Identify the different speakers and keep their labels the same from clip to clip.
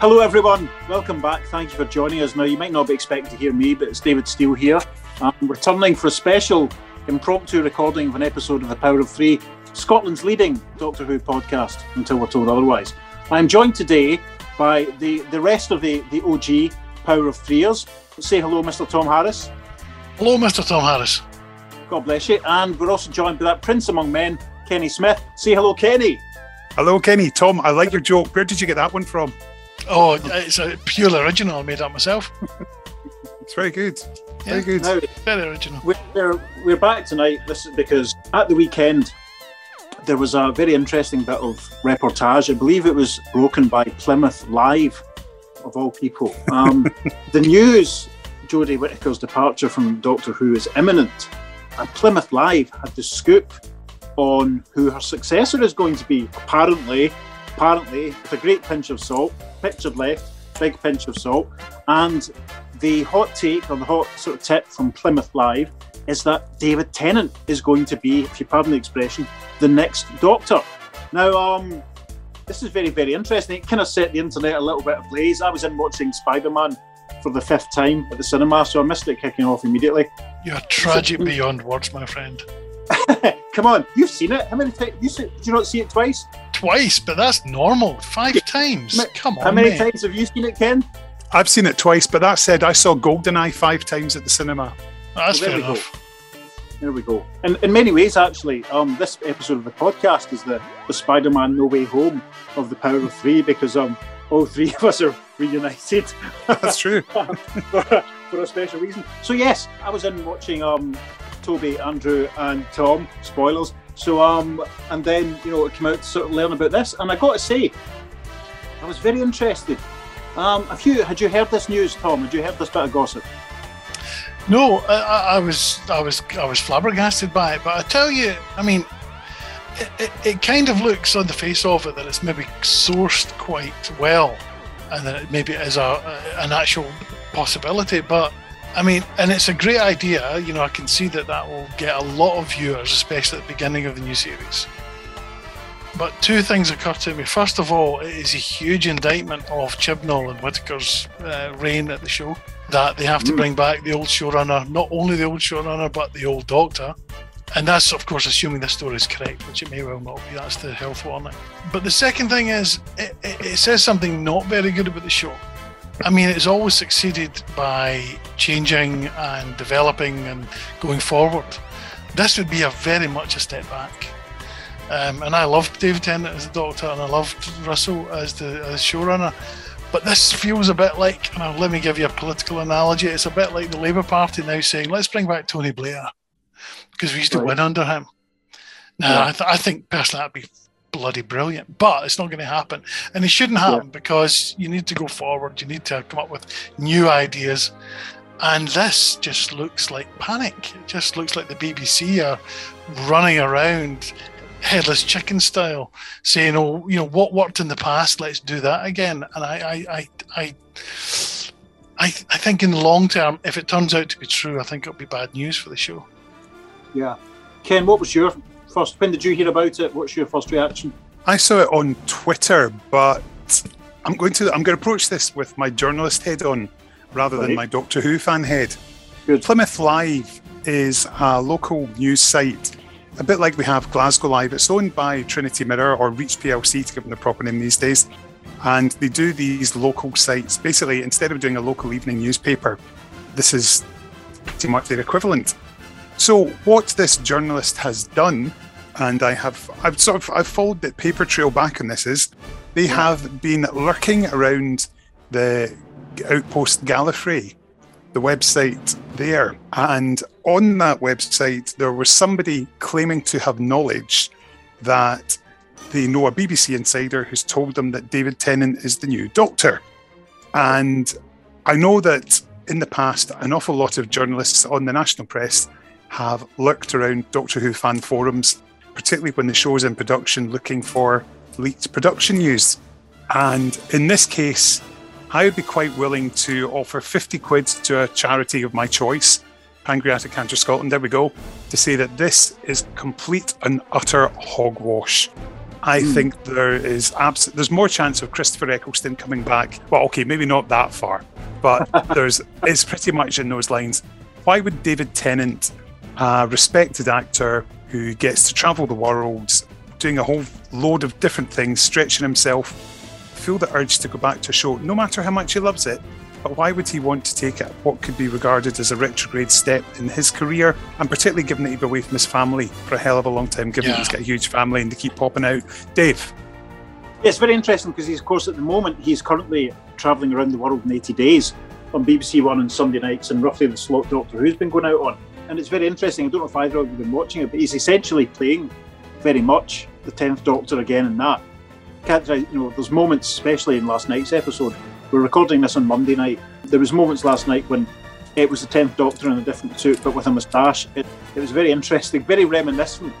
Speaker 1: Hello, everyone. Welcome back. Thank you for joining us. Now, you might not be expecting to hear me, but it's David Steele here. Um, I'm returning for a special impromptu recording of an episode of The Power of Three, Scotland's leading Doctor Who podcast, until we're told otherwise. I'm joined today by the, the rest of the, the OG Power of Threeers. Say hello, Mr. Tom Harris.
Speaker 2: Hello, Mr. Tom Harris.
Speaker 1: God bless you. And we're also joined by that prince among men, Kenny Smith. Say hello, Kenny.
Speaker 3: Hello, Kenny. Tom, I like your joke. Where did you get that one from?
Speaker 2: Oh, it's a pure original. I made up myself.
Speaker 3: it's very good.
Speaker 2: Yeah.
Speaker 3: Very good.
Speaker 2: Now, very original.
Speaker 1: We're, we're, we're back tonight. This is because at the weekend there was a very interesting bit of reportage. I believe it was broken by Plymouth Live, of all people. Um, the news, Jodie Whittaker's departure from Doctor Who is imminent, and Plymouth Live had the scoop on who her successor is going to be. Apparently, apparently, with a great pinch of salt, pictured left, big pinch of salt, and the hot take or the hot sort of tip from Plymouth Live is that David Tennant is going to be, if you pardon the expression, the next Doctor. Now, um, this is very, very interesting. It kind of set the internet a little bit ablaze. I was in watching Spider Man for the fifth time at the cinema, so I missed it kicking off immediately.
Speaker 2: You're tragic beyond words, my friend.
Speaker 1: Come on, you've seen it. How many times? You see, did you not see it twice?
Speaker 2: Twice, but that's normal. Five times. Come on,
Speaker 1: How many
Speaker 2: mate.
Speaker 1: times have you seen it, Ken?
Speaker 3: I've seen it twice, but that said, I saw Goldeneye five times at the cinema.
Speaker 2: That's
Speaker 1: Well, there we go.
Speaker 2: enough.
Speaker 1: There we go. In, in many ways, actually, um, this episode of the podcast is the, the Spider Man No Way Home of the Power of Three because um, all three of us are reunited.
Speaker 3: That's true.
Speaker 1: for, for a special reason. So yes, I was in watching um, Toby, Andrew, and Tom. Spoilers. So um, and then you know it came out to sort of learn about this, and I got to say, I was very interested. Um, have you had you heard this news, Tom? Had you heard this bit of gossip?
Speaker 2: No, I, I I was, I was, I was flabbergasted by it. But I tell you, I mean, it, it, it kind of looks on the face of it that it's maybe sourced quite well, and that it maybe is a an actual possibility. But I mean, and it's a great idea. You know, I can see that that will get a lot of viewers, especially at the beginning of the new series. But two things occur to me. First of all, it is a huge indictment of Chibnall and Whittaker's uh, reign at the show that they have to
Speaker 1: Mm.
Speaker 2: bring back the old showrunner, not only the old showrunner, but the old doctor. And that's, of course, assuming the story is correct, which it may well not be. That's the health warning. But the second thing is, it, it, it says something not very good about the show. I mean, it's always succeeded by changing and developing and going forward. This would be a very much a step back. Um, and I loved David Tennant as the Doctor, and I loved Russell as the as showrunner. But this feels a bit like, and let me give you a political analogy. It's a bit like the Labour Party now saying, "Let's bring back Tony Blair," because we used to
Speaker 1: Right.
Speaker 2: win under him. Now,
Speaker 1: Yeah.
Speaker 2: I, th- I think personally that'd be bloody brilliant, but it's not going to happen, and it shouldn't happen because you need to go forward. You need to come up with new ideas, and this just looks like panic. It just looks like the BBC are running around headless chicken style, saying, "Oh, you know what worked in the past? Let's do that again." And I, I, I, I, I, I think in the long term, if it turns out to be true, I think it'll be bad news for the show.
Speaker 1: Yeah. Ken, what was your first? When did you hear about it? What's your first reaction?
Speaker 3: I saw it on Twitter, but I'm going to I'm going to approach this with my journalist head on rather than my Doctor Who fan head.
Speaker 1: Good.
Speaker 3: Plymouth Live is a local news site, a bit like we have Glasgow Live. It's owned by Trinity Mirror or Reach PLC to give them the proper name these days. And they do these local sites. Basically, instead of doing a local evening newspaper, this is pretty much their equivalent. So what this journalist has done, and I have I've sort of I've followed the paper trail back on this is they have been lurking around the outpost Gallifrey, the website there. And on that website there was somebody claiming to have knowledge that they know a BBC insider who's told them that David Tennant is the new doctor. And I know that in the past, an awful lot of journalists on the national press have lurked around Doctor Who fan forums, particularly when the show's in production, looking for leaked production news. And in this case, I would be quite willing to offer 50 quid to a charity of my choice, Pancreatic Cancer Scotland, there we go, to say that this is complete and utter hogwash. I mm. think there is abs- there's more chance of Christopher Eccleston coming back. Well, okay, maybe not that far, but there's it's pretty much in those lines. Why would David Tennant, a respected actor who gets to travel the world, doing a whole load of different things, stretching himself, feel the urge to go back to a show, no matter how much he loves it, but why would he want to take it what could be regarded as a retrograde step in his career? And particularly given that he'd be away from his family for a hell of a long time, given yeah. that he's got a huge family and they keep popping out. Dave.
Speaker 1: Yeah, it's very interesting because he's, of course, at the moment, he's currently travelling around the world in 80 days on BBC One on Sunday nights and roughly the slot Doctor Who's been going out on. And it's very interesting. I don't know if either of you have been watching it, but he's essentially playing very much the 10th Doctor again in that. You know, there's moments, especially in last night's episode, we're recording this on Monday night. There was moments last night when it was the tenth Doctor in a different suit, but with a moustache. It, it was very interesting, very reminiscent.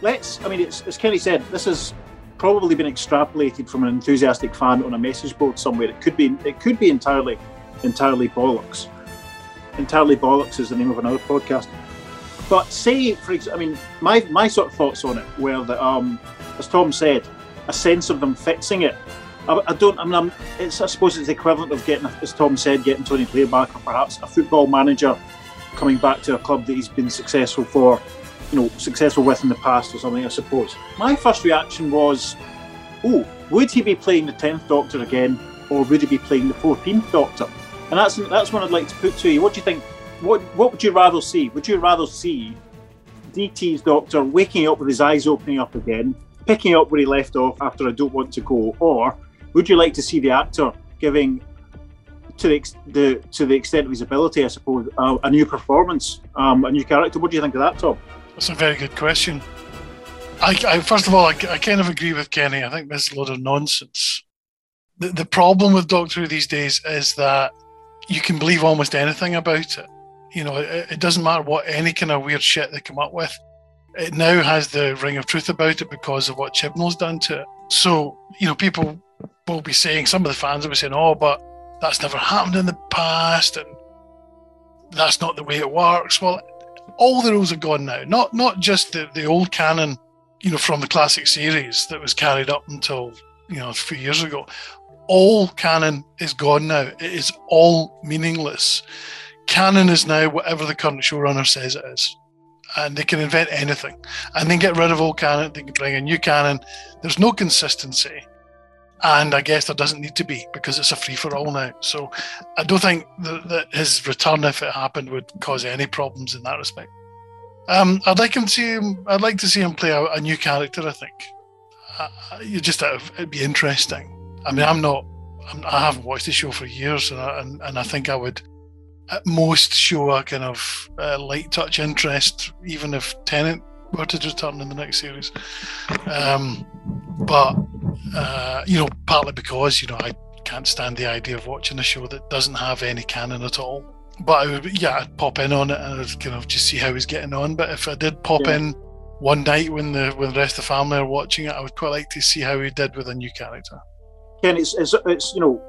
Speaker 1: Let's, I mean, it's, as Kenny said, this has probably been extrapolated from an enthusiastic fan on a message board somewhere. It could be, it could be entirely, entirely bollocks. Entirely bollocks is the name of another podcast. But say, for example, I mean, my my sort of thoughts on it were that, um, as Tom said, a sense of them fixing it I, I don't. I mean, I'm, it's. I suppose it's the equivalent of getting, as Tom said, getting Tony Blair back, or perhaps a football manager coming back to a club that he's been successful for, you know, successful with in the past or something. I suppose. My first reaction was, oh, would he be playing the tenth Doctor again, or would he be playing the fourteenth Doctor? And that's that's one I'd like to put to you. What do you think? What What would you rather see? Would you rather see DT's Doctor waking up with his eyes opening up again, picking up where he left off after I don't want to go, or would you like to see the actor giving, to the, the to the extent of his ability, I suppose, uh, a new performance, um, a new character? What do you think of that, Tom?
Speaker 2: That's a very good question. I, I first of all, I, I, kind of agree with Kenny. I think this is a lot of nonsense. The, the problem with Doctor Who these days is that you can believe almost anything about it. You know, it, it doesn't matter what any kind of weird shit they come up with. It now has the ring of truth about it because of what Chibnall's done to it. So, you know, people will be saying, some of the fans will be saying, oh, but that's never happened in the past and that's not the way it works. Well, all the rules are gone now. Not not just the, the old canon, you know, from the classic series that was carried up until, you know, a few years ago. All canon is gone now. It is all meaningless. Canon is now whatever the current showrunner says it is. And they can invent anything. And then get rid of old canon, they can bring a new canon. There's no consistency and I guess there doesn't need to be because it's a free for all now. So I don't think that, his return, if it happened, would cause any problems in that respect. Um, I'd like him to. I'd like to see him play a, a new character. I think uh, you just it'd be interesting. I mean, I'm not. I'm, I have not watched the show for years, and I, and, and I think I would at most show a kind of uh, light touch interest, even if Tennant were to return in the next series. Um, but uh, you know, partly because you know I can't stand the idea of watching a show that doesn't have any canon at all. But I would, yeah, I'd pop in on it and I'd kind of just see how he's getting on. But if I did pop yeah. in one night when the when the rest of the family are watching it, I would quite like to see how he did with a new character.
Speaker 1: Ken, it's it's, it's you know,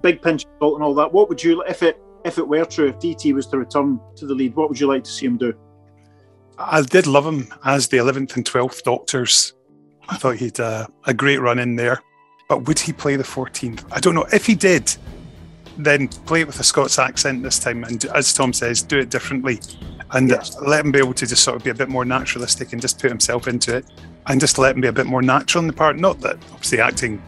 Speaker 1: big pinch of salt and all that. What would you if it if it were true if DT was to return to the lead? What would you like to see him do?
Speaker 3: I did love him as the 11th and 12th Doctors. I thought he'd uh, a great run in there. But would he play the 14th? I don't know. If he did, then play it with a Scots accent this time. And as Tom says, do it differently. And yes. let him be able to just sort of be a bit more naturalistic and just put himself into it. And just let him be a bit more natural in the part. Not that obviously acting,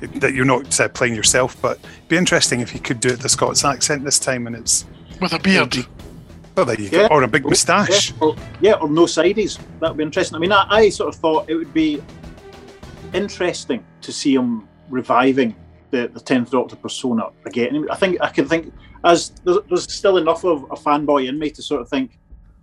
Speaker 3: that you're not uh, playing yourself, but be interesting if he could do it the Scots accent this time. And it's
Speaker 2: with a beard.
Speaker 3: Oh, there you yeah. go. Or a big moustache.
Speaker 1: Yeah. Or, yeah, or no sideys. That would be interesting. I mean, I, I, sort of thought it would be interesting to see him reviving the, the 10th Doctor persona again. I think I can think, as there's, there's still enough of a fanboy in me to sort of think,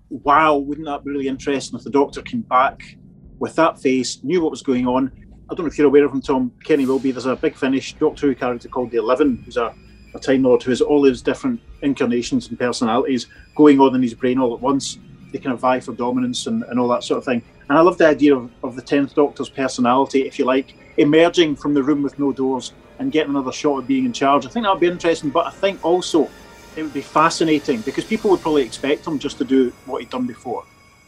Speaker 1: wow, wouldn't that be really interesting if the Doctor came back with that face, knew what was going on? I don't know if you're aware of him, Tom. Kenny will be. There's a big Finish Doctor Who character called the Eleven, who's a a Time Lord who has all his different incarnations and personalities going on in his brain all at once. They kind of vie for dominance and, and all that sort of thing. And I love the idea of, of the Tenth Doctor's personality, if you like, emerging from the room with no doors and getting another shot at being in charge. I think that would be interesting, but I think also it would be fascinating because people would probably expect him just to do what he'd done before.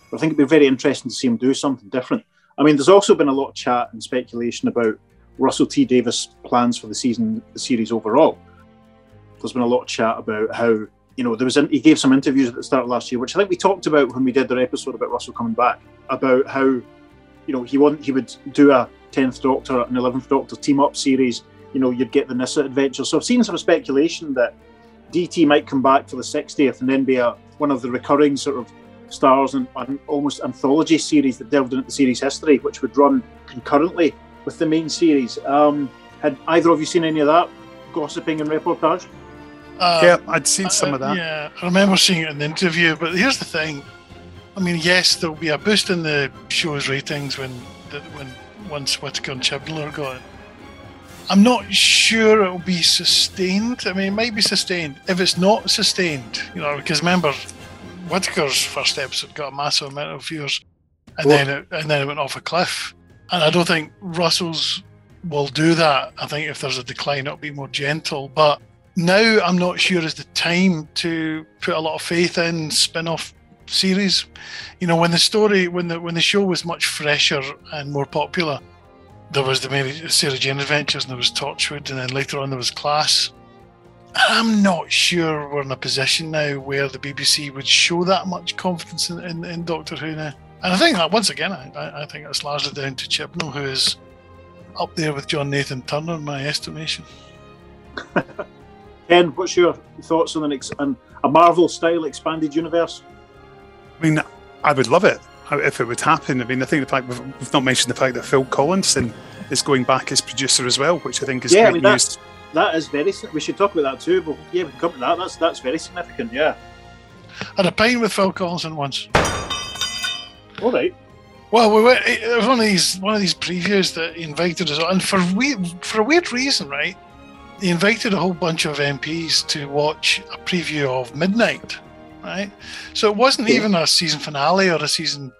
Speaker 1: But I think it'd be very interesting to see him do something different. I mean, there's also been a lot of chat and speculation about Russell T Davies' plans for the season, the series overall. There's been a lot of chat about how you know there was he gave some interviews at the start of last year, which I think we talked about when we did our episode about Russell coming back, about how you know he want he would do a tenth Doctor and eleventh Doctor team up series. You know, you'd get the Nyssa adventure. So I've seen some speculation that DT might come back for the 60th and then be a, one of the recurring sort of stars and, and almost anthology series that delved into the series history, which would run concurrently with the main series. Um, had either of you seen any of that gossiping and reportage?
Speaker 3: Uh, yeah, I'd seen some
Speaker 2: uh,
Speaker 3: of that.
Speaker 2: Yeah, I remember seeing it in the interview. But here's the thing: I mean, yes, there'll be a boost in the show's ratings when when once Whittaker and Chibnall are gone. I'm not sure it'll be sustained. I mean, it might be sustained. If it's not sustained, you know, because remember, Whittaker's first episode got a massive amount of viewers, and then it, and then it went off a cliff. And I don't think Russell's will do that. I think if there's a decline, it'll be more gentle. But now I'm not sure is the time to put a lot of faith in spin-off series. You know, when the story, when the when the show was much fresher and more popular, there was the Mary Sarah Jane Adventures, and there was Torchwood, and then later on there was Class. I'm not sure we're in a position now where the BBC would show that much confidence in, in, in Doctor Who now. And I think that once again, I, I think that's largely down to Chibnall, who is up there with John Nathan Turner in my estimation.
Speaker 1: Ken, what's your thoughts on an ex- on a Marvel style expanded universe?
Speaker 3: I mean, I would love it if it would happen. I mean, I think the fact we've, we've not mentioned the fact that Phil Collinson is going back as producer as well, which I think is
Speaker 1: yeah,
Speaker 3: great
Speaker 1: I mean,
Speaker 3: news.
Speaker 1: That is very. We should talk about that too. But yeah, we can come to that. That's that's very significant. Yeah.
Speaker 2: Had a pint with Phil Collinson once.
Speaker 1: All right.
Speaker 2: Well, we were, it was one of these one of these previews that he invited us on, and for we for a weird reason, right? He invited a whole bunch of MPs to watch a preview of Midnight, right? So it wasn't even a season finale or a season,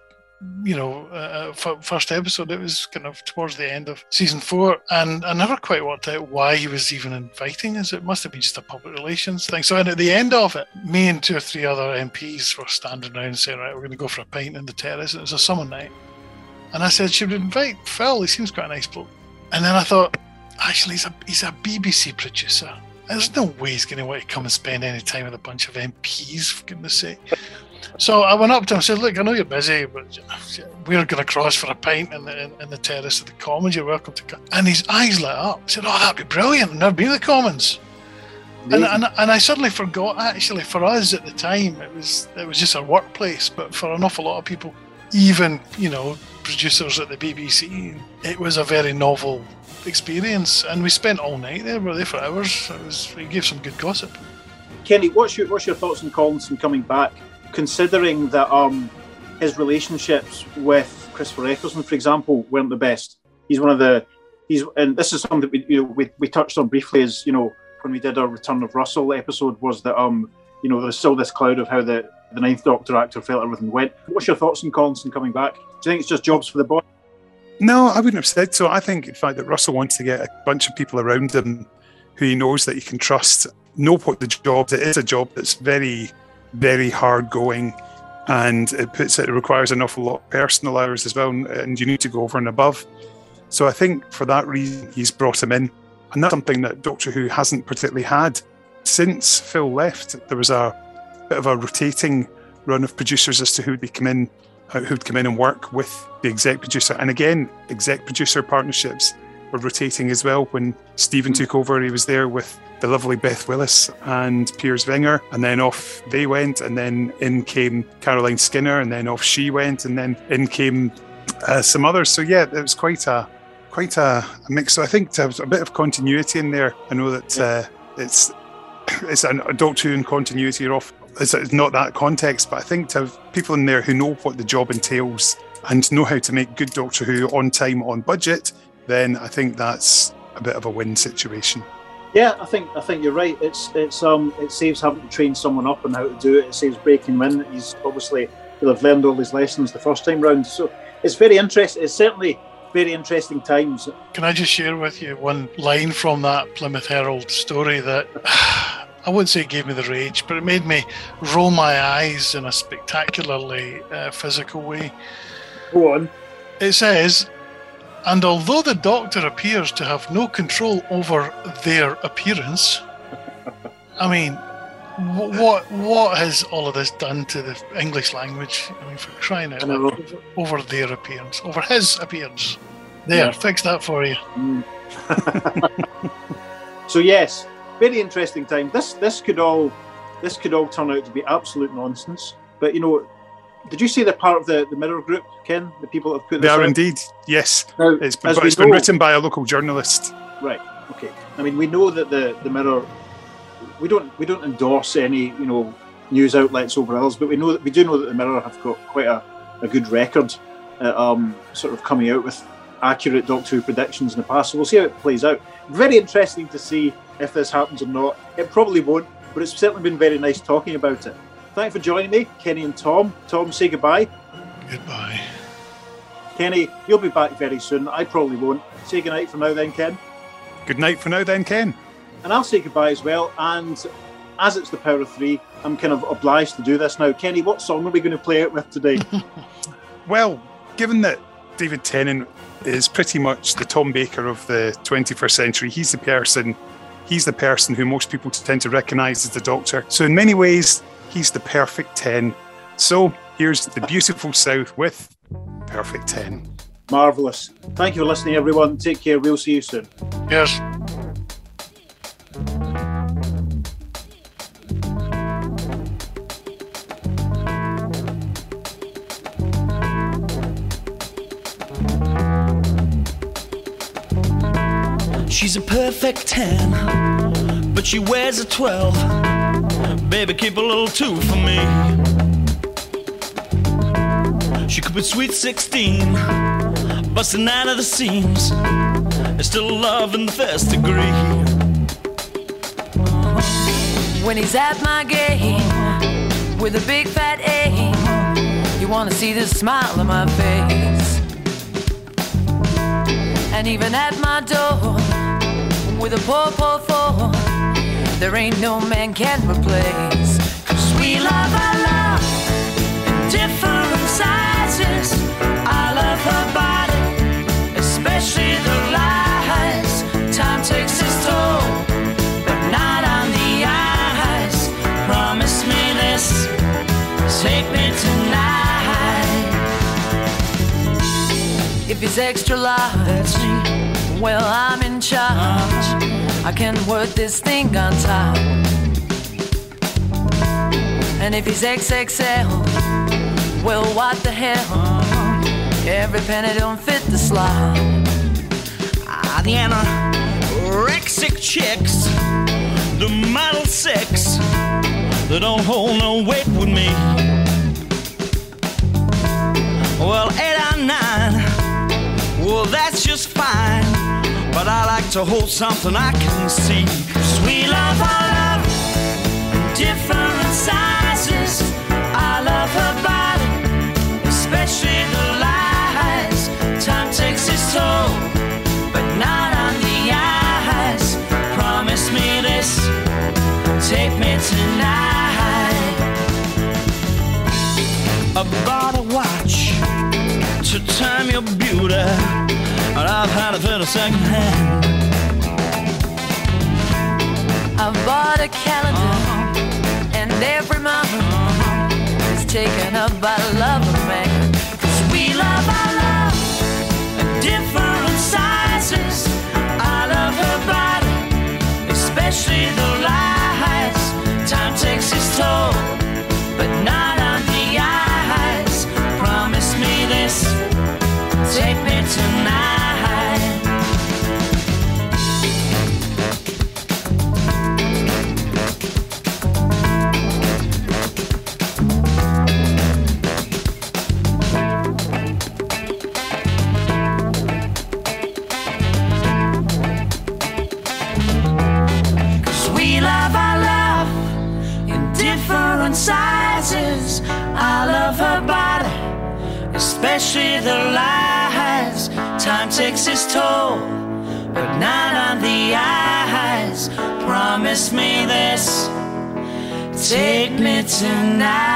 Speaker 2: you know, uh, f- first episode. It was kind of towards the end of season four, and I never quite worked out why he was even inviting us. It must have been just a public relations thing. So, and at the end of it, me and two or three other MPs were standing around saying, "Right, we're going to go for a pint in the terrace." It was a summer night, and I said, "Should we invite Phil? He seems quite a nice bloke." And then I thought, actually, he's a he's a BBC producer. There's no way he's going to want to come and spend any time with a bunch of MPs, for goodness sake. So I went up to him and said, Look, I know you're busy, but we're going to cross for a pint in the, in, in the terrace of the Commons. You're welcome to come. And his eyes lit up. He said, Oh, that'd be brilliant. I've never been to the Commons. And, and, and I suddenly forgot, actually, for us at the time, it was it was just a workplace. But for an awful lot of people, even, you know, producers at the BBC, it was a very novel experience. And we spent all night there. We were there for hours. It was, we gave some good gossip.
Speaker 1: Kenny, what's your what's your thoughts on Collinson coming back? Considering that um, his relationships with Christopher Eccleston, for example, weren't the best. He's one of the he's and this is something that we you know we, we touched on briefly as you know when we did our Return of Russell episode was that um you know there's still this cloud of how the the Ninth Doctor actor felt everything went. What's your thoughts on Collinson coming back? Do you think it's just jobs for the boy?
Speaker 3: No, I wouldn't have said so. I think, in fact, that Russell wants to get a bunch of people around him who he knows that he can trust, know what the job it is a job that's very, very hard going, and it puts it, it requires an awful lot of personal hours as well, and, and you need to go over and above. So I think for that reason he's brought him in, and that's something that Doctor Who hasn't particularly had since Phil left. There was a bit of a rotating run of producers as to who'd be come in uh, who'd come in and work with the exec producer. And again, exec producer partnerships were rotating as well. When Stephen took over, he was there with the lovely Beth Willis and Piers Wenger, and then off they went, and then in came Caroline Skinner, and then off she went, and then in came uh, some others. So yeah, it was quite a quite a, a mix. So I think there's a bit of continuity in there. I know that uh, it's it's an, a Doctor Who in continuity off it's, it's not that context, but I think to have people in there who know what the job entails and know how to make good Doctor Who on time, on budget, then I think that's a bit of a win situation.
Speaker 1: Yeah, I think I think you're right. It's it's um it saves having to train someone up on how to do it. It saves breaking in. He's obviously he'll have learned all his lessons the first time round. So it's very interesting. It's certainly very interesting times.
Speaker 2: Can I just share with you one line from that Plymouth Herald story that I wouldn't say it gave me the rage, but it made me roll my eyes in a spectacularly uh, physical way.
Speaker 1: Go on.
Speaker 2: It says, and although the doctor appears to have no control over their appearance, I mean, wh- what what has all of this done to the English language? I mean, for crying out loud, over, over their appearance, over his appearance. There,
Speaker 1: Yeah.
Speaker 2: fix that for you. Mm.
Speaker 1: So yes, very interesting time. This this could all this could all turn out to be absolute nonsense. But you know, did you see they're part of the, the Mirror Group, Ken? The people that have put
Speaker 3: They are indeed, yes.
Speaker 1: Now,
Speaker 3: It's been, it's been written by a local journalist.
Speaker 1: Right. Okay. I mean, we know that the the Mirror. We don't we don't endorse any you know news outlets over others, but we know that we do know that the Mirror have got quite a, a good record, at, um, sort of coming out with accurate Doctor Who predictions in the past. So we'll see how it plays out. Very interesting to see if this happens or not. It probably won't, but it's certainly been very nice talking about it. Thanks for joining me, Kenny and Tom. Tom, say goodbye.
Speaker 2: Goodbye.
Speaker 1: Kenny, you'll be back very soon. I probably won't. Say goodnight for now, then, Ken.
Speaker 3: Good night for now, then, Ken.
Speaker 1: and I'll say goodbye as well. And as it's the power of three, I'm kind of obliged to do this now. Kenny, what song are we going to play it with today?
Speaker 3: Well, given that David Tennant is pretty much the Tom Baker of the 21st century, he's the person, he's the person who most people tend to recognise as the Doctor. So in many ways, he's the perfect ten. So here's the beautiful South with Perfect Ten.
Speaker 1: Marvelous. Thank you for listening, everyone. Take care. We'll see you soon.
Speaker 2: Yes.
Speaker 4: She's a perfect 10, but she wears a 12. Baby, keep a little 2 for me. She could be sweet 16, busting out of the seams. There's still love in the first degree.
Speaker 5: When he's at my gate with a big fat A, you wanna see the smile on my face. And even at my door with a poor, poor four, there ain't no man can replace. Cause we love our love in different sizes. I love her body, especially the lies. Time takes its toll but not on the eyes. Promise me this, take me tonight. If it's extra large, well, I'm in charge. I can work this thing on top. And if he's XXL, well, what the hell? Every penny don't fit the slot.
Speaker 4: Ah, the anorexic chicks, the model six, they don't hold no weight with me. Well, eight or nine, like to hold something I can see. 'Cause we love our love in different sizes. I love her body, especially the lies. Time takes its toll but not on the eyes. Promise me this, take me tonight. I bought a watch to time your beauty, and I've had it for the second hand.
Speaker 5: I bought a calendar, uh-huh. and every month uh-huh. is taken up by the love of man. 'Cause we love our love in different sizes. I love her body, especially the lies. Time takes its toll, different sizes. I love her body, especially the lies. Time takes its toll, but not on the eyes. Promise me this, take me tonight.